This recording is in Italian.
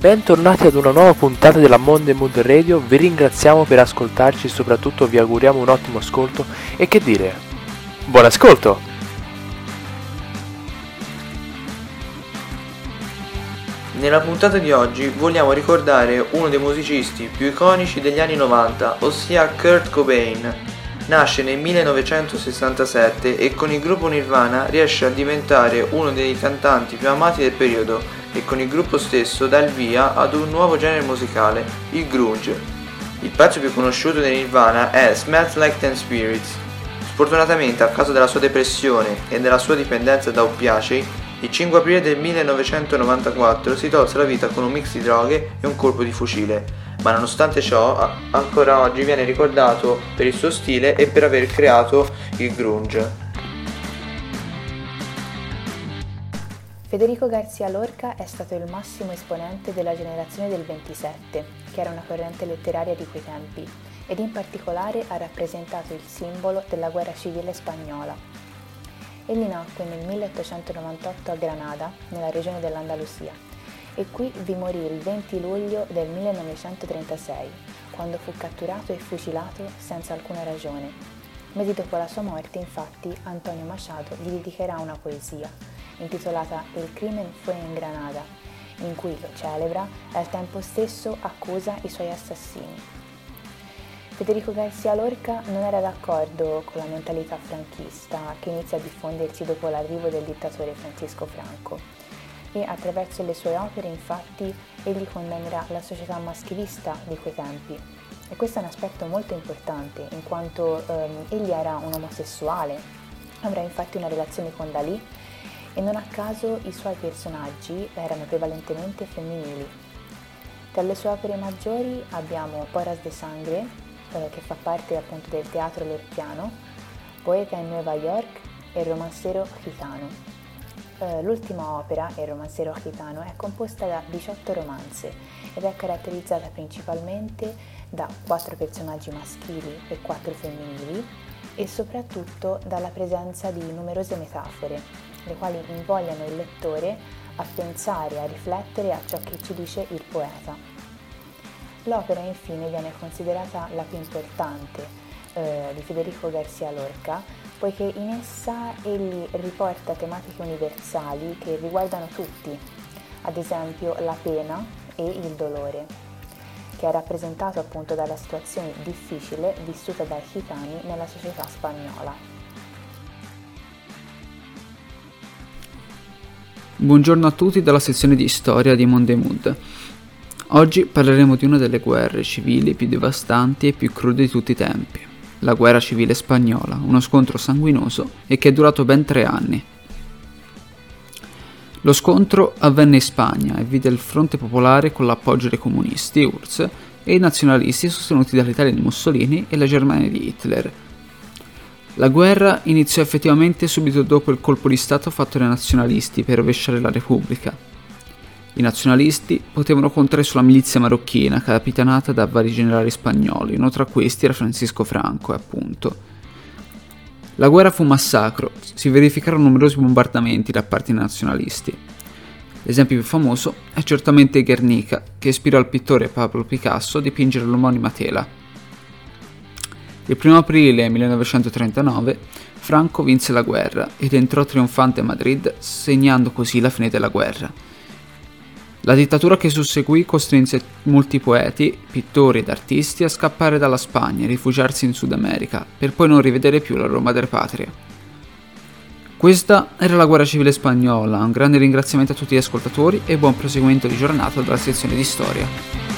Bentornati ad una nuova puntata della Monday Mood Radio, vi ringraziamo per ascoltarci e soprattutto vi auguriamo un ottimo ascolto e che dire, buon ascolto! Nella puntata di oggi vogliamo ricordare uno dei musicisti più iconici degli anni 90, ossia Kurt Cobain. Nasce nel 1967 e con il gruppo Nirvana riesce a diventare uno dei cantanti più amati del periodo e con il gruppo stesso dà il via ad un nuovo genere musicale, il grunge. Il pezzo più conosciuto di Nirvana è Smells Like Teen Spirits. Sfortunatamente a causa della sua depressione e della sua dipendenza da oppiacei, il 5 aprile del 1994 si tolse la vita con un mix di droghe e un colpo di fucile, ma nonostante ciò ancora oggi viene ricordato per il suo stile e per aver creato il grunge. Federico Garcia Lorca è stato il massimo esponente della generazione del 27, che era una corrente letteraria di quei tempi, ed in particolare ha rappresentato il simbolo della guerra civile spagnola. Egli nacque nel 1898 a Granada, nella regione dell'Andalusia, e qui vi morì il 20 luglio del 1936, quando fu catturato e fucilato senza alcuna ragione. Mesi dopo la sua morte, infatti, Antonio Machado gli dedicherà una poesia intitolata El crimen fue in Granada, in cui lo celebra e al tempo stesso accusa i suoi assassini. Federico Garcia Lorca non era d'accordo con la mentalità franchista che inizia a diffondersi dopo l'arrivo del dittatore Francisco Franco e attraverso le sue opere infatti egli condannerà la società maschilista di quei tempi. E questo è un aspetto molto importante in quanto ehm, egli era un omosessuale, avrà infatti una relazione con Dalì e non a caso i suoi personaggi erano prevalentemente femminili. Tra le sue opere maggiori abbiamo Poras de Sangre, eh, che fa parte appunto del teatro lorchiano, Poeta in Nueva York e Romancero Gitano. Eh, l'ultima opera, Il Romancero Gitano, è composta da 18 romanze ed è caratterizzata principalmente da quattro personaggi maschili e quattro femminili e soprattutto dalla presenza di numerose metafore, le quali invogliano il lettore a pensare, a riflettere a ciò che ci dice il poeta. L'opera infine viene considerata la più importante eh, di Federico Garcia Lorca, poiché in essa egli riporta tematiche universali che riguardano tutti, ad esempio la pena e il dolore, che è rappresentato appunto dalla situazione difficile vissuta dai gitani nella società spagnola. Buongiorno a tutti dalla sezione di storia di Monday Mood. Oggi parleremo di una delle guerre civili più devastanti e più crude di tutti i tempi, la guerra civile spagnola, uno scontro sanguinoso e che è durato ben tre anni. Lo scontro avvenne in Spagna e vide il fronte popolare con l'appoggio dei comunisti, URSS, e i nazionalisti sostenuti dall'Italia di Mussolini e la Germania di Hitler, la guerra iniziò effettivamente subito dopo il colpo di Stato fatto dai nazionalisti per rovesciare la Repubblica. I nazionalisti potevano contare sulla milizia marocchina capitanata da vari generali spagnoli, uno tra questi era Francisco Franco, appunto. La guerra fu un massacro, si verificarono numerosi bombardamenti da parte dei nazionalisti. L'esempio più famoso è certamente Guernica, che ispirò il pittore Pablo Picasso a dipingere l'omonima tela. Il 1 aprile 1939 Franco vinse la guerra ed entrò trionfante a Madrid, segnando così la fine della guerra. La dittatura che susseguì costrinse molti poeti, pittori ed artisti a scappare dalla Spagna e rifugiarsi in Sud America, per poi non rivedere più la loro madrepatria. Questa era la guerra civile spagnola, un grande ringraziamento a tutti gli ascoltatori e buon proseguimento di giornata dalla sezione di storia.